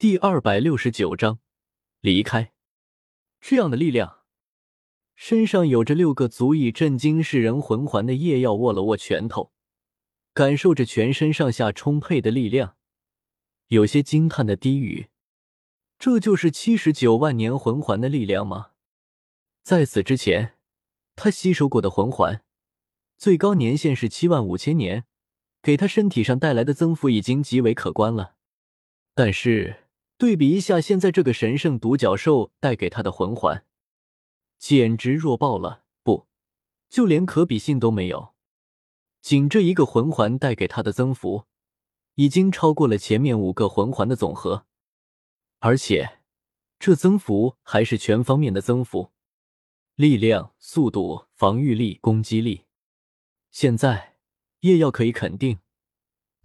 第二百六十九章离开。这样的力量，身上有着六个足以震惊世人魂环的叶耀握了握拳头，感受着全身上下充沛的力量，有些惊叹的低语：“这就是七十九万年魂环的力量吗？”在此之前，他吸收过的魂环最高年限是七万五千年，给他身体上带来的增幅已经极为可观了，但是。对比一下，现在这个神圣独角兽带给他的魂环，简直弱爆了！不，就连可比性都没有。仅这一个魂环带给他的增幅，已经超过了前面五个魂环的总和，而且这增幅还是全方面的增幅：力量、速度、防御力、攻击力。现在叶耀可以肯定。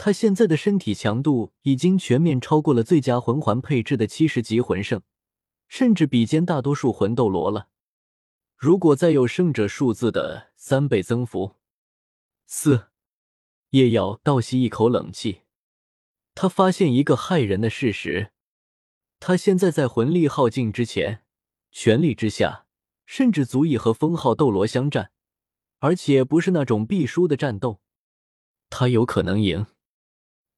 他现在的身体强度已经全面超过了最佳魂环配置的七十级魂圣，甚至比肩大多数魂斗罗了。如果再有胜者数字的三倍增幅，四叶瑶倒吸一口冷气，他发现一个骇人的事实：他现在在魂力耗尽之前，全力之下，甚至足以和封号斗罗相战，而且不是那种必输的战斗，他有可能赢。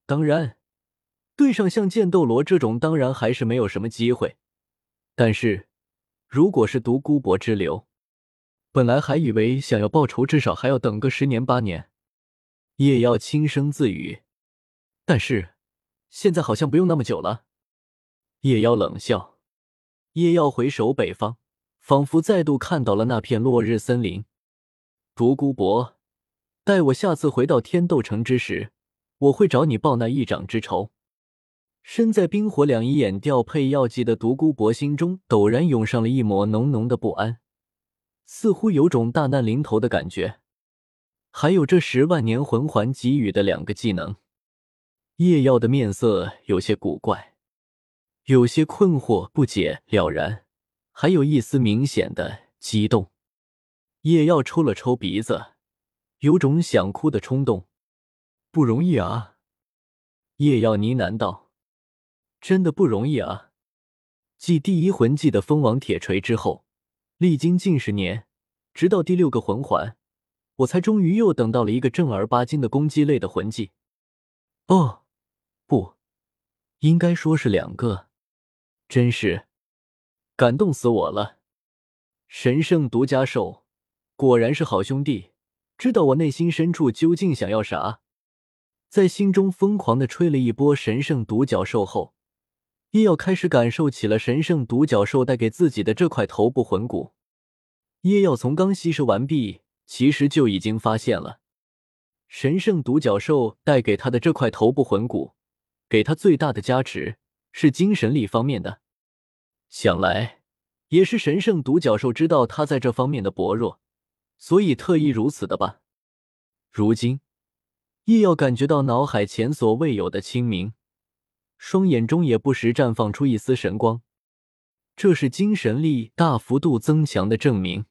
当然，对上像剑斗罗这种，当然还是没有什么机会。但是，如果是独孤博之流，本来还以为想要报仇，至少还要等个十年八年。叶耀轻声自语。但是，现在好像不用那么久了。叶妖冷笑。叶耀回首北方，仿佛再度看到了那片落日森林。独孤博，待我下次回到天斗城之时。我会找你报那一掌之仇。身在冰火两仪眼调配药剂的独孤博心中陡然涌上了一抹浓浓的不安，似乎有种大难临头的感觉。还有这十万年魂环给予的两个技能，叶耀的面色有些古怪，有些困惑、不解、了然，还有一丝明显的激动。叶耀抽了抽鼻子，有种想哭的冲动。不容易啊，叶耀呢喃道：“真的不容易啊！继第一魂技的蜂王铁锤之后，历经近十年，直到第六个魂环，我才终于又等到了一个正儿八经的攻击类的魂技。哦，不，应该说是两个，真是感动死我了！神圣独家兽果然是好兄弟，知道我内心深处究竟想要啥。”在心中疯狂的吹了一波神圣独角兽后，叶耀开始感受起了神圣独角兽带给自己的这块头部魂骨。叶耀从刚吸收完毕，其实就已经发现了，神圣独角兽带给他的这块头部魂骨，给他最大的加持是精神力方面的。想来也是神圣独角兽知道他在这方面的薄弱，所以特意如此的吧。如今。叶耀感觉到脑海前所未有的清明，双眼中也不时绽放出一丝神光，这是精神力大幅度增强的证明。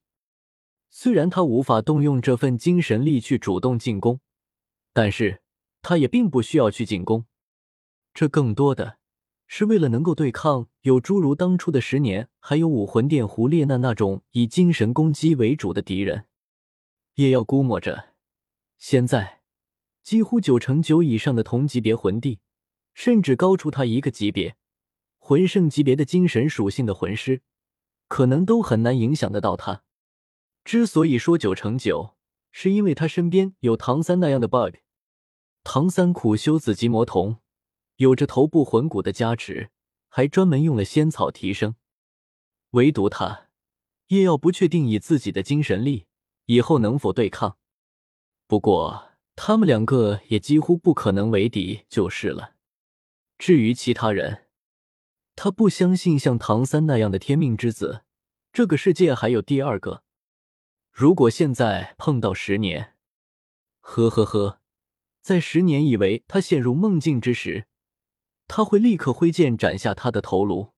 虽然他无法动用这份精神力去主动进攻，但是他也并不需要去进攻，这更多的是为了能够对抗有诸如当初的十年，还有武魂殿胡列娜那种以精神攻击为主的敌人。叶耀估摸着，现在。几乎九成九以上的同级别魂帝，甚至高出他一个级别，魂圣级别的精神属性的魂师，可能都很难影响得到他。之所以说九成九，是因为他身边有唐三那样的 bug。唐三苦修紫极魔瞳，有着头部魂骨的加持，还专门用了仙草提升。唯独他，叶耀不确定以自己的精神力以后能否对抗。不过。他们两个也几乎不可能为敌，就是了。至于其他人，他不相信像唐三那样的天命之子，这个世界还有第二个。如果现在碰到十年，呵呵呵，在十年以为他陷入梦境之时，他会立刻挥剑斩下他的头颅，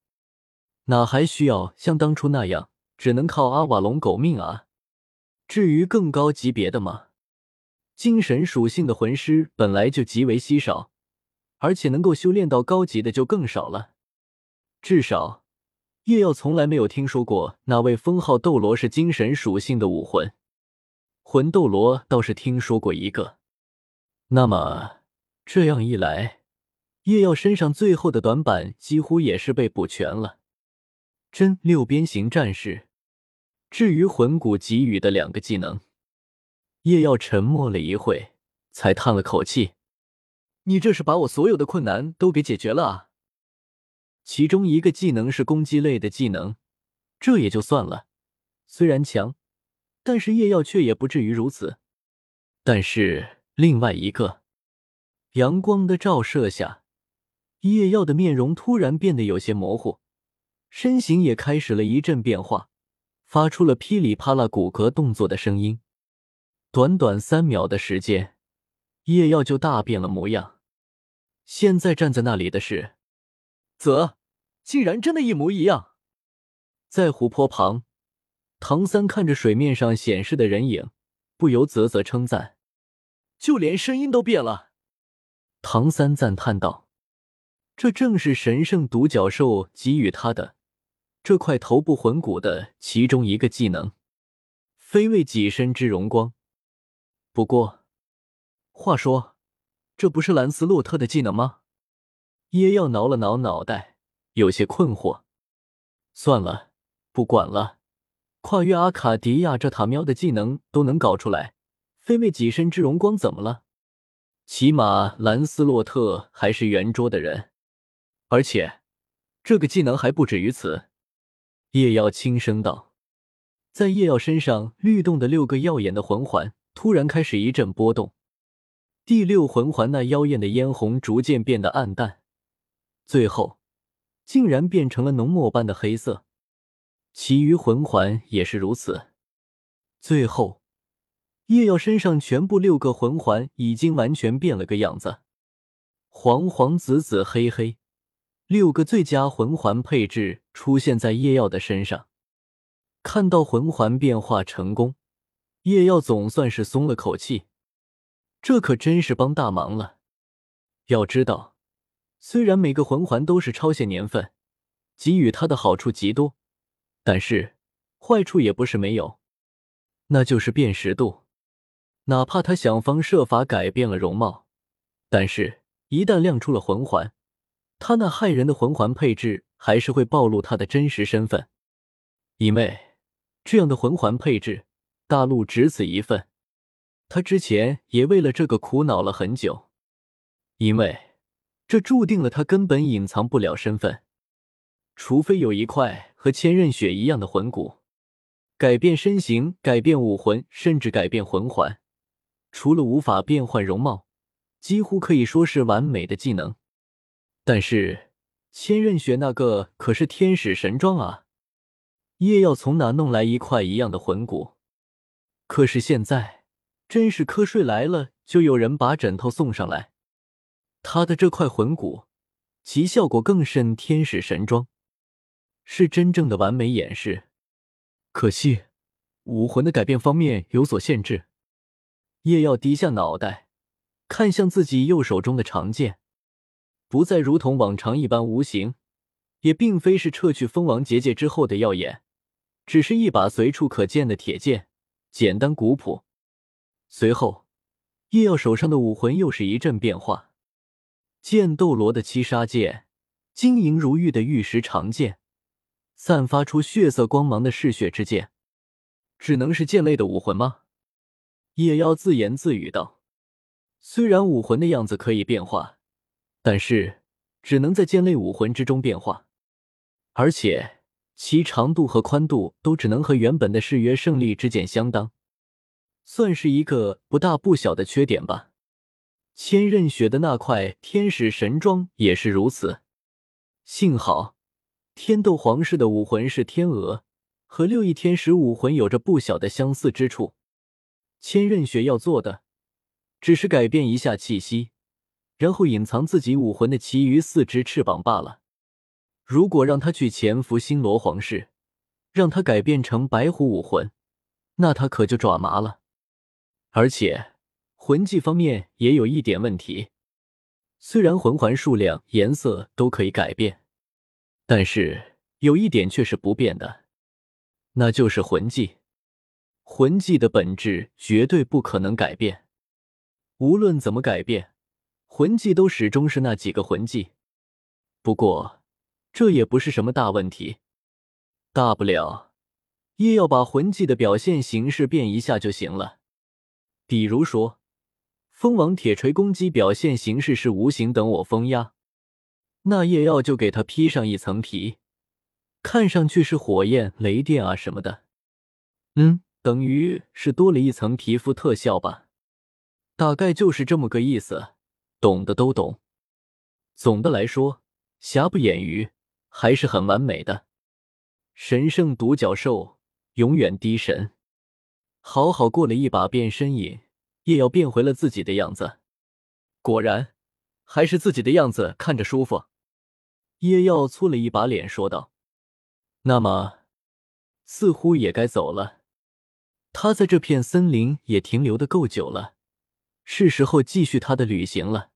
哪还需要像当初那样只能靠阿瓦隆狗命啊？至于更高级别的吗？精神属性的魂师本来就极为稀少，而且能够修炼到高级的就更少了。至少叶耀从来没有听说过哪位封号斗罗是精神属性的武魂，魂斗罗倒是听说过一个。那么这样一来，叶耀身上最后的短板几乎也是被补全了。真六边形战士。至于魂骨给予的两个技能，叶耀沉默了一会，才叹了口气：“你这是把我所有的困难都给解决了啊！”其中一个技能是攻击类的技能，这也就算了，虽然强，但是叶耀却也不至于如此。但是另外一个，阳光的照射下，叶耀的面容突然变得有些模糊，身形也开始了一阵变化。发出了噼里啪啦骨骼动作的声音，短短三秒的时间，叶耀就大变了模样。现在站在那里的是泽，竟然真的一模一样。在湖泊旁，唐三看着水面上显示的人影，不由啧啧称赞：“就连声音都变了。”唐三赞叹道：“这正是神圣独角兽给予他的。”这块头部魂骨的其中一个技能，非为己身之荣光。不过，话说，这不是兰斯洛特的技能吗？耶耀挠了挠脑袋，有些困惑。算了，不管了。跨越阿卡迪亚这塔喵的技能都能搞出来，非为己身之荣光怎么了？起码兰斯洛特还是圆桌的人，而且这个技能还不止于此。叶耀轻声道：“在叶耀身上律动的六个耀眼的魂环突然开始一阵波动，第六魂环那妖艳的嫣红逐渐变得暗淡，最后竟然变成了浓墨般的黑色。其余魂环也是如此。最后，叶耀身上全部六个魂环已经完全变了个样子，黄黄紫紫黑黑。”六个最佳魂环配置出现在叶耀的身上，看到魂环变化成功，叶耀总算是松了口气。这可真是帮大忙了。要知道，虽然每个魂环都是超限年份，给予他的好处极多，但是坏处也不是没有，那就是辨识度。哪怕他想方设法改变了容貌，但是一旦亮出了魂环。他那骇人的魂环配置还是会暴露他的真实身份，因为这样的魂环配置，大陆只此一份。他之前也为了这个苦恼了很久，因为这注定了他根本隐藏不了身份，除非有一块和千仞雪一样的魂骨，改变身形、改变武魂，甚至改变魂环，除了无法变换容貌，几乎可以说是完美的技能。但是千仞雪那个可是天使神装啊！叶耀从哪弄来一块一样的魂骨？可是现在真是瞌睡来了，就有人把枕头送上来。他的这块魂骨，其效果更胜天使神装，是真正的完美演示。可惜武魂的改变方面有所限制。叶耀低下脑袋，看向自己右手中的长剑。不再如同往常一般无形，也并非是撤去蜂王结界之后的耀眼，只是一把随处可见的铁剑，简单古朴。随后，叶耀手上的武魂又是一阵变化，剑斗罗的七杀剑，晶莹如玉的玉石长剑，散发出血色光芒的嗜血之剑，只能是剑类的武魂吗？叶耀自言自语道：“虽然武魂的样子可以变化。”但是，只能在剑类武魂之中变化，而且其长度和宽度都只能和原本的誓约胜利之剑相当，算是一个不大不小的缺点吧。千仞雪的那块天使神装也是如此。幸好，天斗皇室的武魂是天鹅，和六翼天使武魂有着不小的相似之处。千仞雪要做的，只是改变一下气息。然后隐藏自己武魂的其余四只翅膀罢了。如果让他去潜伏星罗皇室，让他改变成白虎武魂，那他可就爪麻了。而且魂技方面也有一点问题，虽然魂环数量、颜色都可以改变，但是有一点却是不变的，那就是魂技。魂技的本质绝对不可能改变，无论怎么改变，魂技都始终是那几个魂技。不过，这也不是什么大问题，大不了叶耀把魂技的表现形式变一下就行了。比如说，风王铁锤攻击表现形式是无形等我风压，那叶耀就给他披上一层皮，看上去是火焰、雷电啊什么的。嗯。等于是多了一层皮肤特效吧，大概就是这么个意思，懂的都懂。总的来说，瑕不掩瑜，还是很完美的。神圣独角兽永远滴神，好好过了一把变身瘾，也要变回了自己的样子。果然，还是自己的样子看着舒服。叶耀搓了一把脸说道：“那么，似乎也该走了。”他在这片森林也停留的够久了，是时候继续他的旅行了。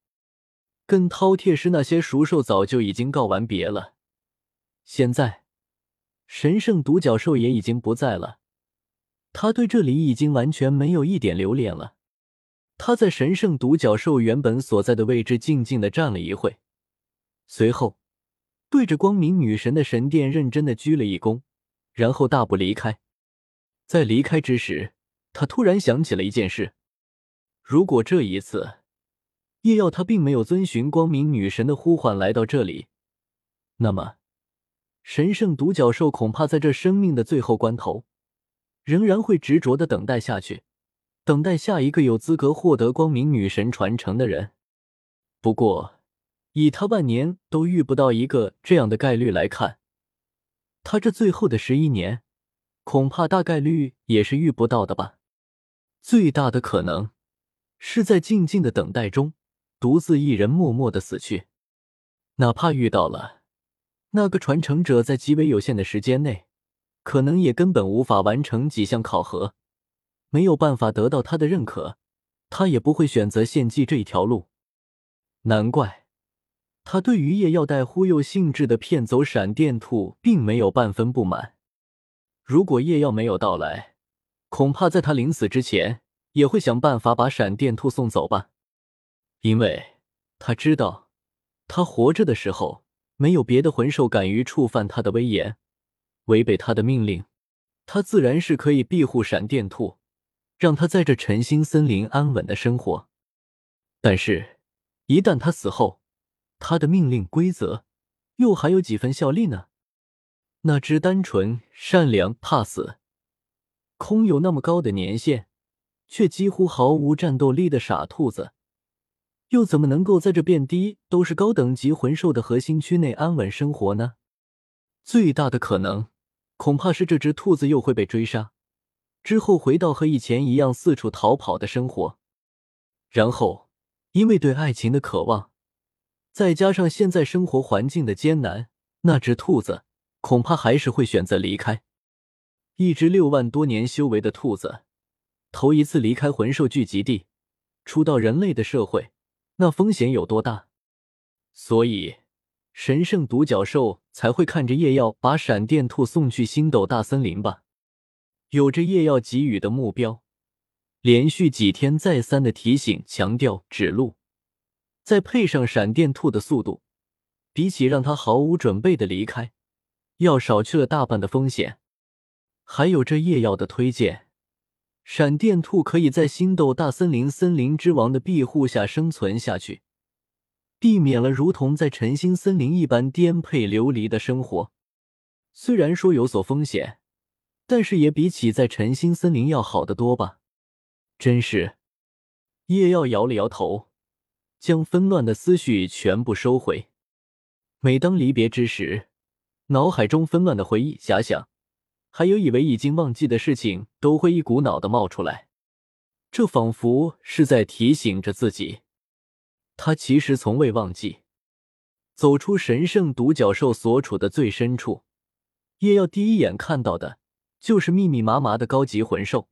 跟饕餮师那些熟兽早就已经告完别了，现在神圣独角兽也已经不在了，他对这里已经完全没有一点留恋了。他在神圣独角兽原本所在的位置静静的站了一会，随后对着光明女神的神殿认真的鞠了一躬，然后大步离开。在离开之时，他突然想起了一件事：如果这一次叶耀他并没有遵循光明女神的呼唤来到这里，那么神圣独角兽恐怕在这生命的最后关头，仍然会执着的等待下去，等待下一个有资格获得光明女神传承的人。不过，以他万年都遇不到一个这样的概率来看，他这最后的十一年。恐怕大概率也是遇不到的吧。最大的可能是在静静的等待中，独自一人默默的死去。哪怕遇到了，那个传承者在极为有限的时间内，可能也根本无法完成几项考核，没有办法得到他的认可，他也不会选择献祭这一条路。难怪他对于叶耀带忽悠性质的骗走闪电兔，并没有半分不满。如果叶耀没有到来，恐怕在他临死之前也会想办法把闪电兔送走吧，因为他知道，他活着的时候没有别的魂兽敢于触犯他的威严，违背他的命令，他自然是可以庇护闪电兔，让他在这晨星森林安稳的生活。但是，一旦他死后，他的命令规则又还有几分效力呢？那只单纯、善良、怕死、空有那么高的年限，却几乎毫无战斗力的傻兔子，又怎么能够在这遍地都是高等级魂兽的核心区内安稳生活呢？最大的可能，恐怕是这只兔子又会被追杀，之后回到和以前一样四处逃跑的生活。然后，因为对爱情的渴望，再加上现在生活环境的艰难，那只兔子。恐怕还是会选择离开。一只六万多年修为的兔子，头一次离开魂兽聚集地，出到人类的社会，那风险有多大？所以，神圣独角兽才会看着夜耀把闪电兔送去星斗大森林吧。有着夜耀给予的目标，连续几天再三的提醒、强调、指路，再配上闪电兔的速度，比起让他毫无准备的离开。要少去了大半的风险，还有这夜药的推荐，闪电兔可以在星斗大森林森林之王的庇护下生存下去，避免了如同在晨星森林一般颠沛流离的生活。虽然说有所风险，但是也比起在晨星森林要好得多吧？真是，叶耀摇了摇头，将纷乱的思绪全部收回。每当离别之时。脑海中纷乱的回忆、遐想，还有以为已经忘记的事情，都会一股脑的冒出来。这仿佛是在提醒着自己，他其实从未忘记。走出神圣独角兽所处的最深处，叶耀第一眼看到的就是密密麻麻的高级魂兽。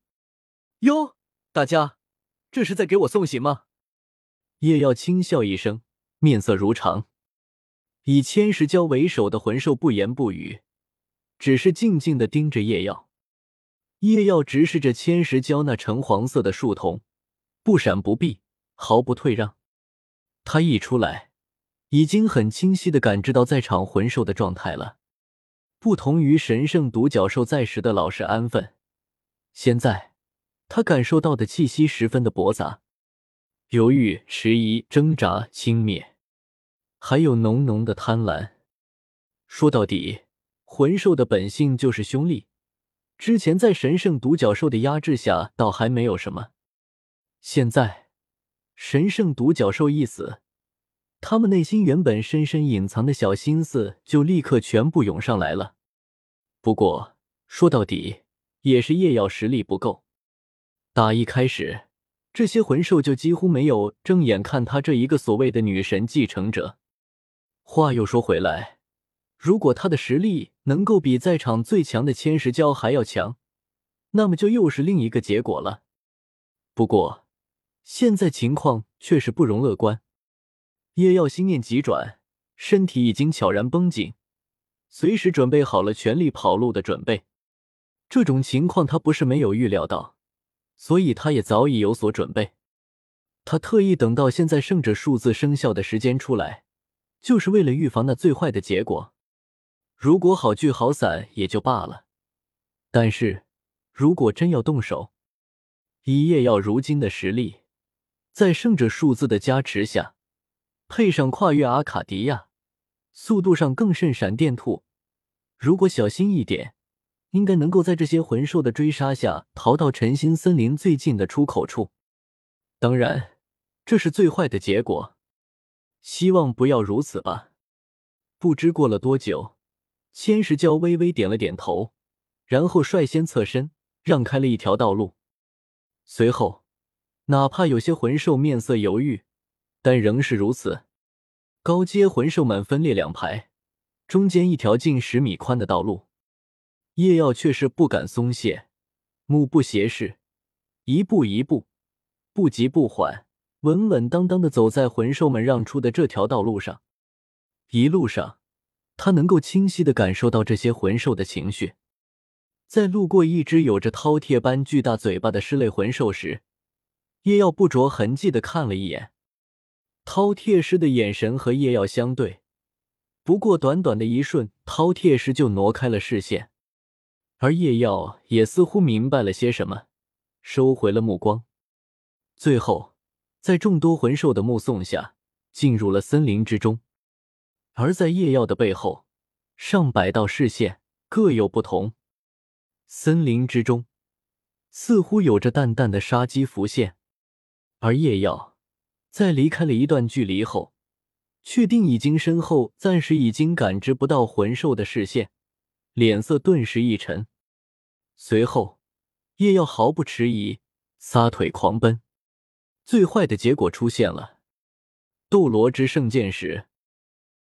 哟，大家，这是在给我送行吗？叶耀轻笑一声，面色如常。以千石蛟为首的魂兽不言不语，只是静静的盯着叶耀。叶耀直视着千石蛟那橙黄色的树瞳，不闪不避，毫不退让。他一出来，已经很清晰的感知到在场魂兽的状态了。不同于神圣独角兽在时的老实安分，现在他感受到的气息十分的驳杂，犹豫、迟疑、挣扎、轻蔑，还有浓浓的贪婪。说到底，魂兽的本性就是凶戾。之前在神圣独角兽的压制下，倒还没有什么。现在，神圣独角兽一死，他们内心原本深深隐藏的小心思就立刻全部涌上来了。不过说到底，也是叶耀实力不够。打一开始，这些魂兽就几乎没有正眼看他这一个所谓的女神继承者。话又说回来。如果他的实力能够比在场最强的千石蛟还要强，那么就又是另一个结果了。不过，现在情况却是不容乐观。叶耀心念急转，身体已经悄然绷紧，随时准备好了全力跑路的准备。这种情况他不是没有预料到，所以他也早已有所准备。他特意等到现在圣者数字生效的时间出来，就是为了预防那最坏的结果。如果好聚好散也就罢了，但是如果真要动手，以叶耀如今的实力，在胜者数字的加持下，配上跨越阿卡迪亚，速度上更胜闪电兔，如果小心一点，应该能够在这些魂兽的追杀下逃到晨星森林最近的出口处。当然，这是最坏的结果，希望不要如此吧。不知过了多久。千石蛟微微点了点头，然后率先侧身让开了一条道路。随后，哪怕有些魂兽面色犹豫，但仍是如此。高阶魂兽们分列两排，中间一条近十米宽的道路。叶耀却是不敢松懈，目不斜视，一步一步，不急不缓，稳稳当当的走在魂兽们让出的这条道路上。一路上。他能够清晰的感受到这些魂兽的情绪，在路过一只有着饕餮般巨大嘴巴的狮类魂兽时，叶耀不着痕迹的看了一眼，饕餮狮的眼神和叶耀相对，不过短短的一瞬，饕餮狮就挪开了视线，而叶耀也似乎明白了些什么，收回了目光，最后在众多魂兽的目送下，进入了森林之中。而在夜耀的背后，上百道视线各有不同。森林之中，似乎有着淡淡的杀机浮现。而夜耀在离开了一段距离后，确定已经身后暂时已经感知不到魂兽的视线，脸色顿时一沉。随后，叶耀毫不迟疑，撒腿狂奔。最坏的结果出现了，斗罗之圣剑时。